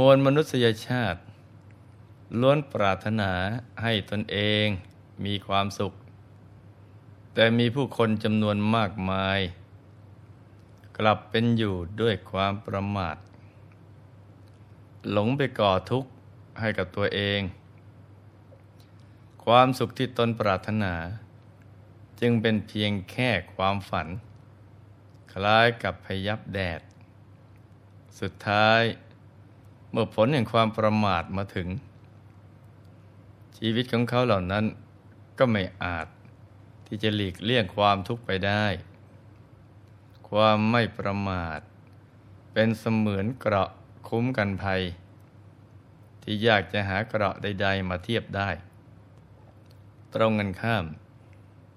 มวลมนุษยชาติ ล้วนปรารถนาให้ตนเองมีความสุข แต่มีผู้คนจำนวนมากมาย กลับเป็นอยู่ด้วยความประมาท หลงไปก่อทุกข์ให้กับตัวเอง ความสุขที่ตนปรารถนา จึงเป็นเพียงแค่ความฝัน คล้ายกับพยับแดด สุดท้าย เมื่อผลแห่งความประมาทมาถึง ชีวิตของเขาเหล่านั้นก็ไม่อาจที่จะหลีกเลี่ยงความทุกข์ไปได้ ความไม่ประมาท เป็นเสมือนเกราะคุ้มกันภัย ที่ยากจะหาเกราะใด ๆ มาเทียบได้ ตรงกันข้าม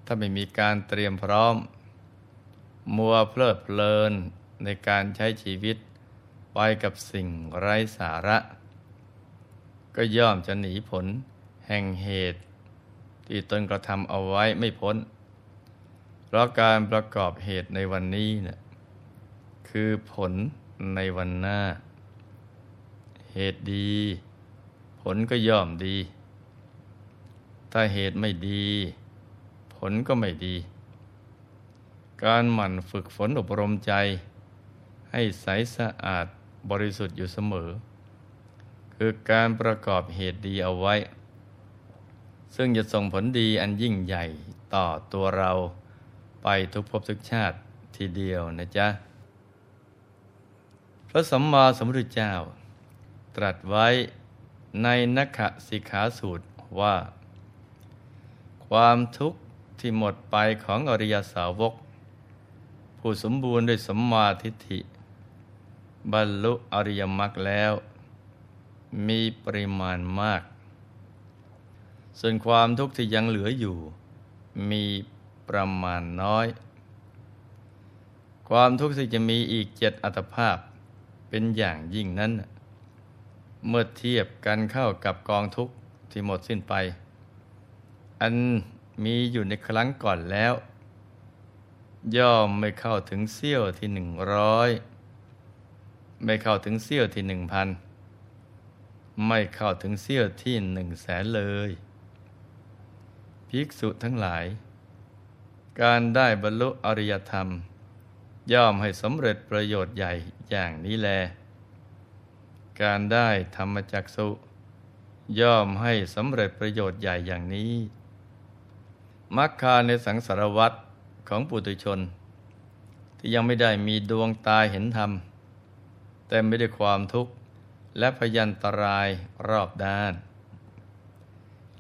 ถ้าไม่มีการเตรียมพร้อม มัวเพลิดเพลินในการใช้ชีวิต ไปกับสิ่งไร้สาระ ก็ย่อมจะหนีผลแห่งเหตุ ที่ตนกระทำเอาไว้ไม่พ้น เพราะการประกอบเหตุในวันนี้เนะ่ยคือผลในวันหน้า เหตุดี ผลก็ย่อมดี ถ้าเหตุไม่ดี ผลก็ไม่ดี การหมั่นฝึกฝนอบรมใจ ให้ใสสะอาด บริสุทธิ์อยู่เสมอ คือการประกอบเหตุดีเอาไว้ ซึ่งจะส่งผลดีอันยิ่งใหญ่ต่อตัวเราไปทุกภพทุกชาติทีเดียวนะจ๊ะ พระสัมมาสัมพุทธเจ้า ตรัสไว้ในนักขสิกขาสูตรว่า ความทุกข์ที่หมดไปของอริยสาวก ผู้สมบูรณ์ด้วยสัมมาทิฏฐิ บรรลุอริยมรรคแล้ว มีปริมาณมาก ส่วนความทุกข์ที่ยังเหลืออยู่ มีประมาณน้อย ความทุกข์ที่จะมีอีกเจ็ดอัตภาพเป็นอย่างยิ่งนั้น เมื่อเทียบกันเข้ากับกองทุกข์ที่หมดสิ้นไป อันมีอยู่ในครั้งก่อนแล้ว ย่อมไม่เข้าถึงเสี้ยวที่หนึ่งร้อย ไม่เข้าถึงเสี้ยวที่หนึ่งพันไม่เข้าถึงเสี้ยวที่หนึ่งแสนเลยภิกษุทั้งหลาย การได้บรรลุอริยธรรม ย่อมให้สำเร็จประโยชน์ใหญ่อย่างนี้แล การได้ธรรมจักสุย่อมให้สำเร็จประโยชน์ใหญ่อย่างนี้มักคาในสังสารวัตรของปุถุชน ที่ยังไม่ได้มีดวงตาเห็นธรรม ต็มไปด้วยความทุกข์ และพยันตรายรอบด้าน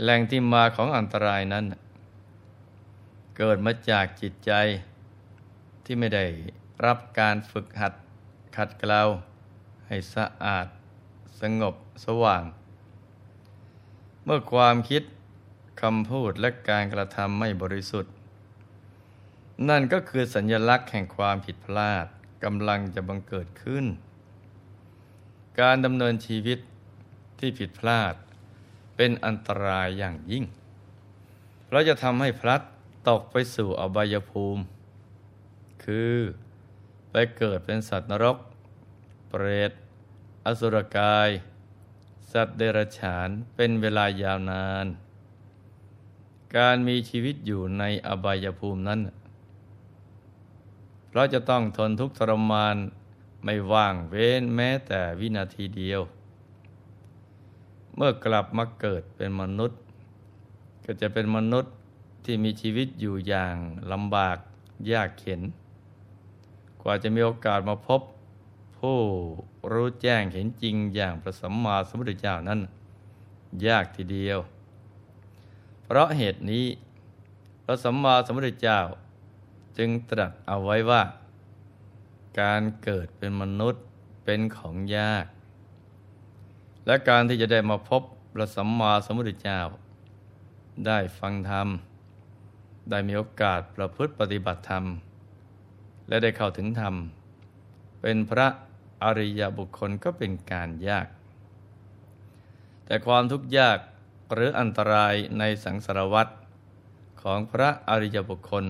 แหล่งที่มาของอันตรายนั้น เกิดมาจากจิตใจที่ไม่ได้รับการฝึกหัดขัดเกลาให้สะอาด สงบสว่าง เมื่อความคิดคำพูดและการกระทำไม่บริสุทธิ์ นั่นก็คือสัญลักษณ์แห่งความผิดพลาดกำลังจะบังเกิดขึ้น การดำเนินชีวิตที่ผิดพลาด เป็นอันตรายอย่างยิ่ง เพราะจะทำให้พลัดตกไปสู่อบายภูมิ คือไปเกิดเป็นสัตว์นรก เปรต อสุรกาย สัตว์เดรัจฉานเป็นเวลายาวนาน การมีชีวิตอยู่ในอบายภูมินั้น เพราะจะต้องทนทุกข์ทรมาน ไม่ว่างเว้นแม้แต่วินาทีเดียว เมื่อกลับมาเกิดเป็นมนุษย์ ก็จะเป็นมนุษย์ที่มีชีวิตอยู่อย่างลำบากยากเข็น กว่าจะมีโอกาสมาพบ ผู้รู้แจ้งเห็นจริงอย่างพระสัมมาสัมพุทธเจ้านั้น ยากทีเดียว เพราะเหตุนี้ พระสัมมาสัมพุทธเจ้าจึงตรัสเอาไว้ว่า การเกิดเป็นมนุษย์เป็นของยาก และการที่จะได้มาพบพระสัมมาสัมพุทธเจ้า ได้ฟังธรรม ได้มีโอกาสประพฤติปฏิบัติธรรม และได้เข้าถึงธรรม เป็นพระอริยบุคคลก็เป็นการยาก แต่ความทุกข์ยากหรืออันตรายในสังสารวัฏของพระอริยบุคคล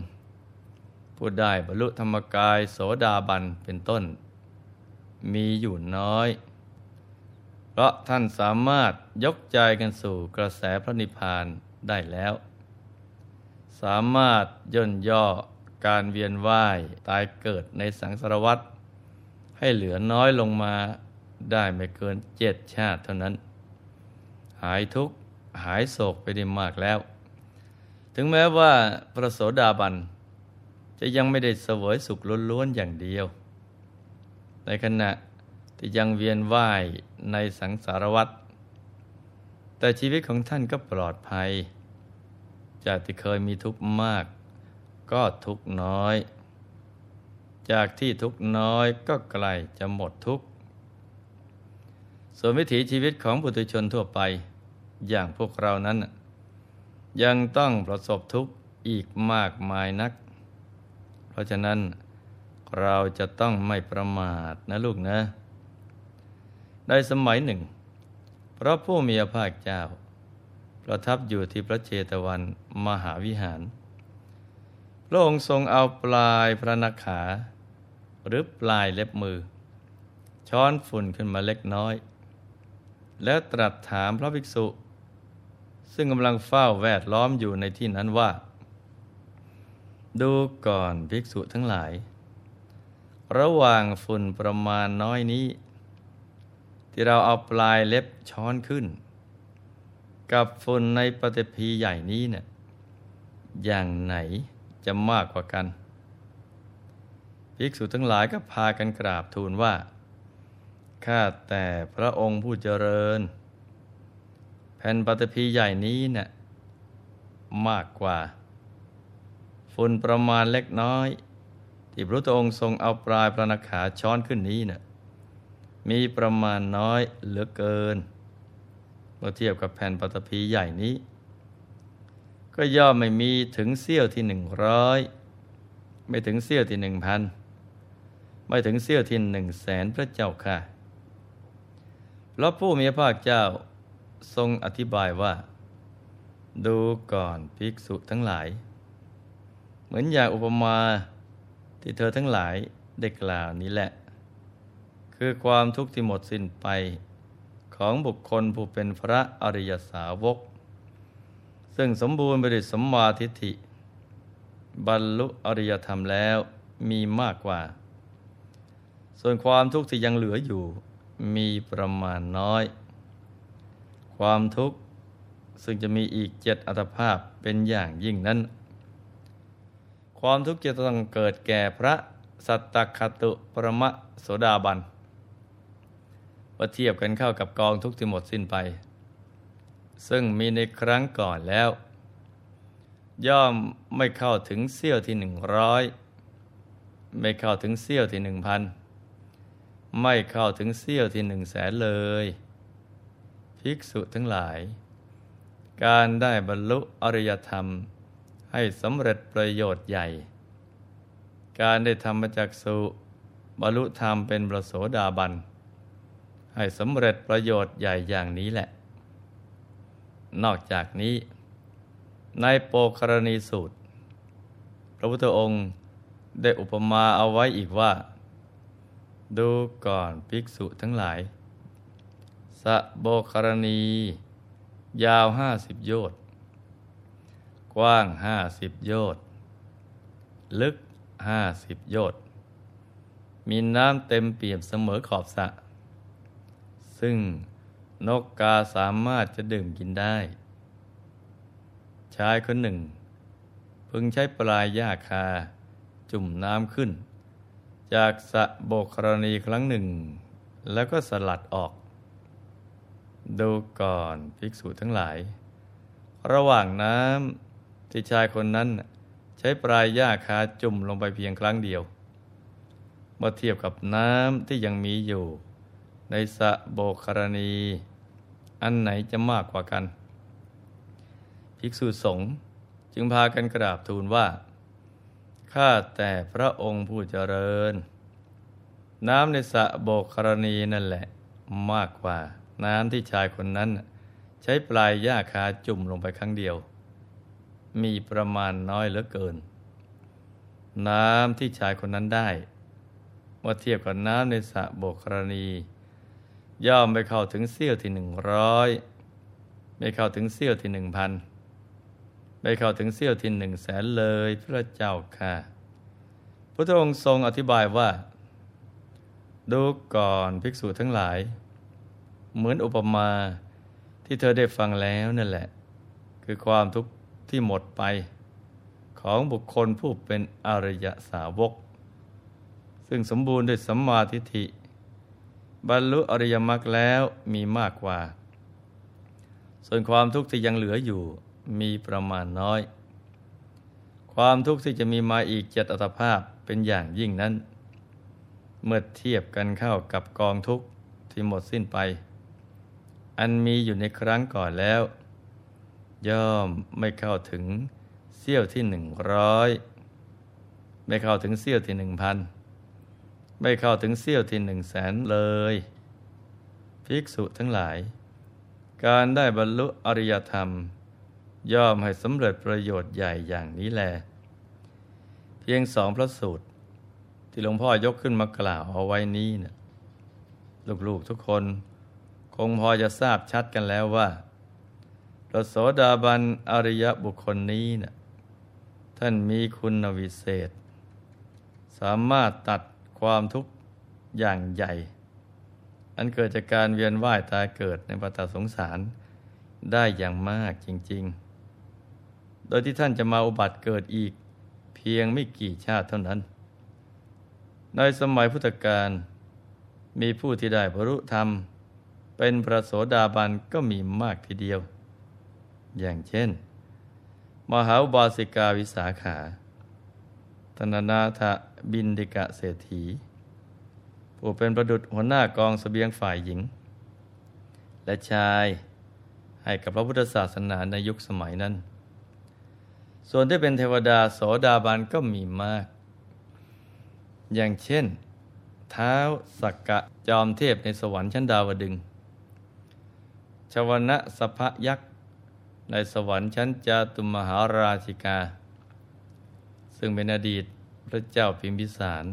ผู้ได้บรรลุธรรมกายโสดาบันเป็นต้น มีอยู่น้อย เพราะท่านสามารถยกใจกันสู่กระแสพระนิพพานได้แล้ว สามารถย่นย่อการเวียนว่ายตายเกิดในสังสารวัฏให้เหลือน้อยลงมาได้ไม่เกินเจ็ดชาติเท่านั้น หายทุกข์หายโศกไปได้มากแล้ว ถึงแม้ว่าพระโสดาบัน จะยังไม่ได้เสวยสุขล้วนๆอย่างเดียว ในขณะที่ยังเวียนว่ายในสังสารวัฏแต่ชีวิตของท่านก็ปลอดภัย จากที่เคยมีทุกข์มาก ก็ทุกข์น้อย จากที่ทุกข์น้อยก็ไกลจะหมดทุกข์ส่วนวิถีชีวิตของปุถุชนทั่วไป อย่างพวกเรานั้น ยังต้องประสบทุกข์อีกมากมายนัก เพราะฉะนั้นเราจะต้องไม่ประมาทนะลูกนะ ในสมัยหนึ่ง พระผู้มีพระภาคเจ้า ประทับอยู่ที่พระเจตวันมหาวิหาร พระองค์ทรงเอาปลายพระนักขา หรือปลายเล็บมือ ช้อนฝุ่นขึ้นมาเล็กน้อย แล้วตรัสถามพระภิกษุ ซึ่งกำลังเฝ้าแวดล้อมอยู่ในที่นั้นว่า ดูก่อนภิกษุทั้งหลาย ระหว่างฝุ่นประมาณน้อยนี้ ที่เราเอาปลายเล็บช้อนขึ้น กับฝุ่นในปฏิพีใหญ่นี้เนะี่ยอย่างไหนจะมากกว่ากัน ภิกษุทั้งหลายก็พากันกราบทูลว่า ข้าแต่พระองค์ผู้เจริญ แผ่นปฏิพีใหญ่นี้เนะ่ยมากกว่า ฝุ่นประมาณเล็กน้อย ที่พระองค์ทรงเอาปลายพระนักขาช้อนขึ้นนี้เนะ่ยมีประมาณน้อยเหลือเกิน เมื่อเทียบกับแผ่นปฐพีใหญ่นี้ ก็ย่อมไม่มีถึงเสี้ยวที่หนึ่งร้อยไม่ถึงเสี้ยวที่หนึ่งพันไม่ถึงเสี้ยวที่หนึ่งแสนพระเจ้าค่ะเพราะผู้มีพระเจ้าทรงอธิบายว่า ดูก่อนภิกษุทั้งหลาย มือนอย่างอุปมาที่เธอทั้งหลายได้กล่าวนี้แหละ คือความทุกข์ที่หมดสิ้นไปของบุคคลผู้เป็นพระอริยสาวก ซึ่งสมบูรณ์ไปด้วยสัมมาทิฏฐิ บรรลุอริยธรรมแล้วมีมากกว่า ส่วนความทุกข์ที่ยังเหลืออยู่มีประมาณน้อย ความทุกข์ซึ่งจะมีอีกเจ็ดอัตภาพเป็นอย่างยิ่งนั้น ความทุกข์จะต้องเกิดแก่พระสัตตคตุปรมะโสดาบันว่าเทียบกันเข้ากับกองทุกข์ที่หมดสิ้นไป ซึ่งมีในครั้งก่อนแล้ว ย่อมไม่เข้าถึงเสี้ยวที่หนึ่งร้อยไม่เข้าถึงเสี้ยวที่หนึ่งพันไม่เข้าถึงเสี้ยวที่หนึ่งแสนเลย ภิกษุทั้งหลาย การได้บรรลุอริยธรรม ให้สำเร็จประโยชน์ใหญ่ การได้ทำมจากสุบรรลุธรรมเป็นประโสดาบัน ให้สำเร็จประโยชน์ใหญ่อย่างนี้แหละ นอกจากนี้ ในโปครณีสูตร พระพุทธองค์ได้อุปมาเอาไว้อีกว่า ดูก่อนภิกษุทั้งหลาย สะโบครณี ยาวห้าสิบโยชน์ กว้างห้าสิบโยชน์ลึกห้าสิบโยชน์มีน้ำเต็มเปี่ยมเสมอขอบสระซึ่งนกกาสามารถจะดื่มกินได้ ชายคนหนึ่ง พึงใช้ปลายหญ้าคา จุ่มน้ำขึ้น จากสะโบกรณีครั้งหนึ่ง แล้วก็สลัดออก ดูก่อนภิกษุทั้งหลาย ระหว่างน้ำ ที่ชายคนนั้นใช้ปลายหญ้าคาจุ่มลงไปเพียงครั้งเดียว เมื่อเทียบกับน้ำที่ยังมีอยู่ ในสะโบกรณี อันไหนจะมากกว่ากัน ภิกษุสงฆ์จึงพากันกราบทูลว่าข้าแต่พระองค์ผู้เจริญ น้ำในสะโบกรณีนั่นแหละ มากกว่าน้ำที่ชายคนนั้น ใช้ปลายหญ้าคาจุ่มลงไปครั้งเดียว มีประมาณน้อยเหลือเกิน น้ำที่ชายคนนั้นได้เมื่อเทียบกับน้ำในสระโบกรณี ย่อมไปเข้าถึงเสี้ยวที่หนึ่งร้อยไม่เข้าถึงเสี้ยวที่หนึ่งพันไม่เข้าถึงเสี้ยวที่หนึ่งแสนเลยพระเจ้าค่ะพระองค์ทรงอธิบายว่า ดูก่อนภิกษุทั้งหลาย เหมือนอุปมาที่เธอได้ฟังแล้วนั่นแหละ คือความทุกข์ ที่หมดไปของบุคคลผู้เป็นอริยสาวก ซึ่งสมบูรณ์ด้วยสัมมาทิฏฐิ บรรลุอริยมรรคแล้วมีมากกว่า ส่วนความทุกข์ที่ยังเหลืออยู่มีประมาณน้อย ความทุกข์ที่จะมีมาอีกเจ็ดอัตภาพเป็นอย่างยิ่งนั้น เมื่อเทียบกันเข้ากับกองทุกข์ที่หมดสิ้นไป อันมีอยู่ในครั้งก่อนแล้ว ย่อมไม่เข้าถึงเสี้ยวที่หนึ่งร้อยไม่เข้าถึงเสี้ยวที่หนึ่งพันไม่เข้าถึงเสี้ยวที่หนึ่งแสนเลย ภิกษุทั้งหลาย การได้บรรลุอริยธรรม ย่อมให้สำเร็จประโยชน์ใหญ่อย่างนี้แล เพียงสองพระสูตร ที่หลวงพ่อยกขึ้นมากล่าวเอาไว้นี้เนะลูกๆทุกคน คงพอจะทราบชัดกันแล้วว่า พระโสดาบันอริยบุคคลนี้นะ่ะท่านมีคุณวิเศษ สามารถตัดความทุกข์อย่างใหญ่ อันเกิดจากการเวียนว่ายตายเกิดในปัตสงสารได้อย่างมากจริง ๆ โดยที่ท่านจะมาอุบัติเกิดอีกเพียงไม่กี่ชาติเท่านั้น ในสมัยพุทธกาลมีผู้ที่ได้บรรลุธรรม เป็นพระโสดาบันก็มีมากทีเดียว อย่างเช่น มหาบาสิกาวิสาขา ธนนาถบินดิกะเศรษฐี ผู้เป็นประดุษหัวหน้ากองสเสบียงฝ่ายหญิง และชายให้กับพระพุทธศาสนาในยุคสมัยนั้น ส่วนที่เป็นเทวดาโสดาบันก็มีมาก อย่างเช่น เท้าสักกะจอมเทพในสวรรค์ชั้นดาวดึงชวนะสภยักษ์ ในสวรรค์ชั้นจาตุมหาราชิกา ซึ่งเป็นอดีตพระเจ้าพิมพิสาร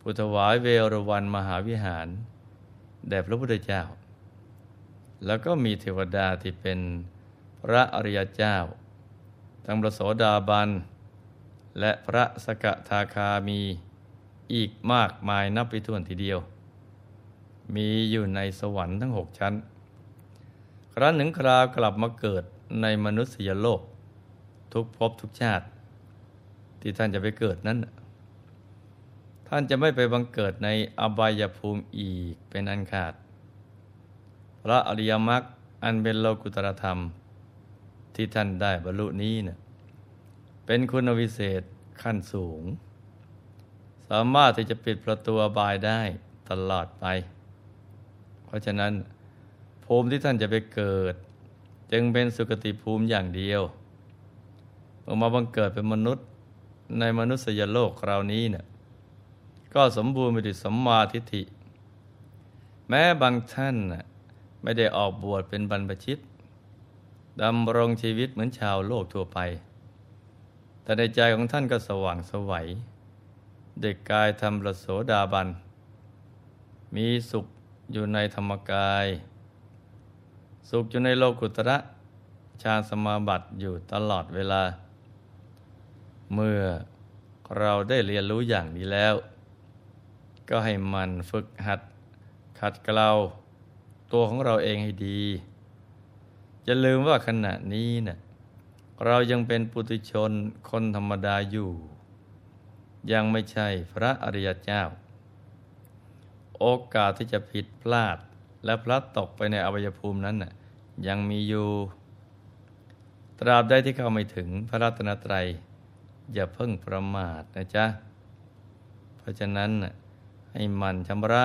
ผู้ถวายเวรวันมหาวิหาร แด่พระพุทธเจ้า แล้วก็มีเทวดาที่เป็นพระอริยเจ้า ทั้งพระโสดาบัน และพระสกทาคามีอีกมากมายนับไปถ้วนทีเดียว มีอยู่ในสวรรค์ทั้งหกชั้น ครั้นหนึ่งคราวกลับมาเกิดในมนุษยโลก ทุกภพทุกชาติ ที่ท่านจะไปเกิดนั้น ท่านจะไม่ไปบังเกิดในอบายภูมิอีกเป็นอันขาด พระอริยมรรคอันเป็นโลกุตรธรรม ที่ท่านได้บรรลุนี้เนะ่ยเป็นคุณวิเศษขั้นสูง สามารถที่จะปิดประตูบายได้ตลอดไป เพราะฉะนั้น ภูมิที่ท่านจะไปเกิด จึงเป็นสุคติภูมิอย่างเดียวเมื่อมาบังเกิดเป็นมนุษย์ในมนุษยโลกคราวนี้เนี่ยก็สมบูรณ์ไปด้วยสัมมาทิฏฐิ แม้บางท่านน่ะไม่ได้ออกบวชเป็นบรรพชิตดำรงชีวิตเหมือนชาวโลกทั่วไป แต่ในใจของท่านก็สว่างสวัยเด็กกายทำประโสดาบัน มีสุขอยู่ในธรรมกาย สุขอยู่ในโลกุตระฌานสมาบัติอยู่ตลอดเวลา เมื่อเราได้เรียนรู้อย่างนี้แล้ว ก็ให้มันฝึกหัด ขัดเกลาตัวของเราเองให้ดีจะลืมว่าขณะนี้เนะ่ยเรายังเป็นปุถุชนคนธรรมดาอยู่ ยังไม่ใช่พระอริยเจ้า โอกาสที่จะผิดพลาด และพลัดตกไปในอวัยภูมินั้นน่ะยังมีอยู่ ตราบใดที่เข้าไม่ถึงพระรัตนตรัย อย่าเพิ่งประมาทนะจ๊ะ เพราะฉะนั้นให้มันชำระ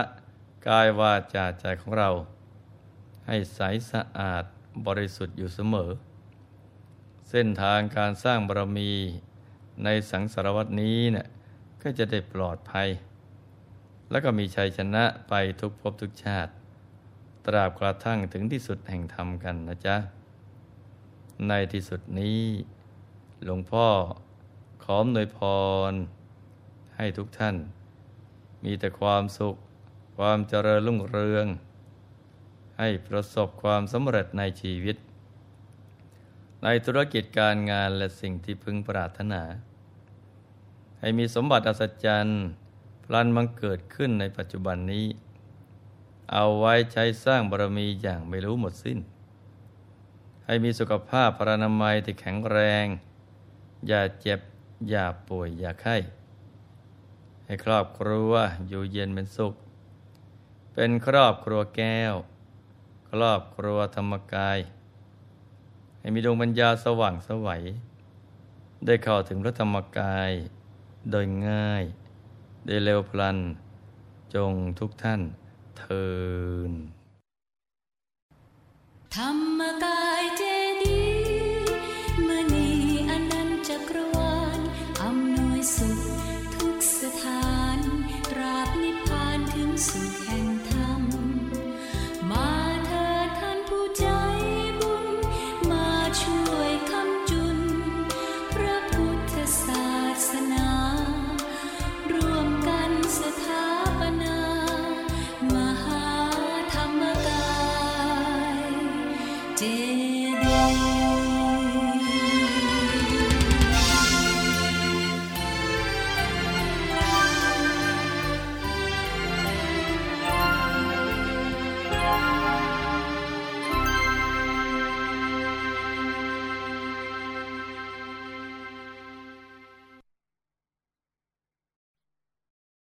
กายวาจาใจของเรา ให้ใสสะอาดบริสุทธิ์อยู่เสมอ เส้นทางการสร้างบารมีในสังสารวัตนี้เนะี่ยก็จะได้ปลอดภัย แล้วก็มีชัยชนะไปทุกภพทุกชาติ ตราบกระทั่งถึงที่สุดแห่งธรรมกันนะจ๊ะ ในที่สุดนี้ หลวงพ่อขอมนวยพร ให้ทุกท่าน มีแต่ความสุข ความเจริญรุ่งเรือง ให้ประสบความสำเร็จในชีวิต ในธุรกิจการงานและสิ่งที่พึงปรารถนา ให้มีสมบัติอัศจรรย์พลันบังเกิดขึ้นในปัจจุบันนี้ เอาไว้ใช้สร้างบารมีอย่างไม่รู้หมดสิ้น ให้มีสุขภาพพรานามัยที่แข็งแรง อย่าเจ็บ อย่าป่วย อย่าไข้ ให้ครอบครัวอยู่เย็นเป็นสุข เป็นครอบครัวแก้ว ครอบครัวธรรมกาย ให้มีดวงปัญญาสว่างสวัย ได้เข้าถึงพระธรรมกายโดยง่าย ได้เร็วพลัน จงทุกท่าน เทินธรรมกายเจ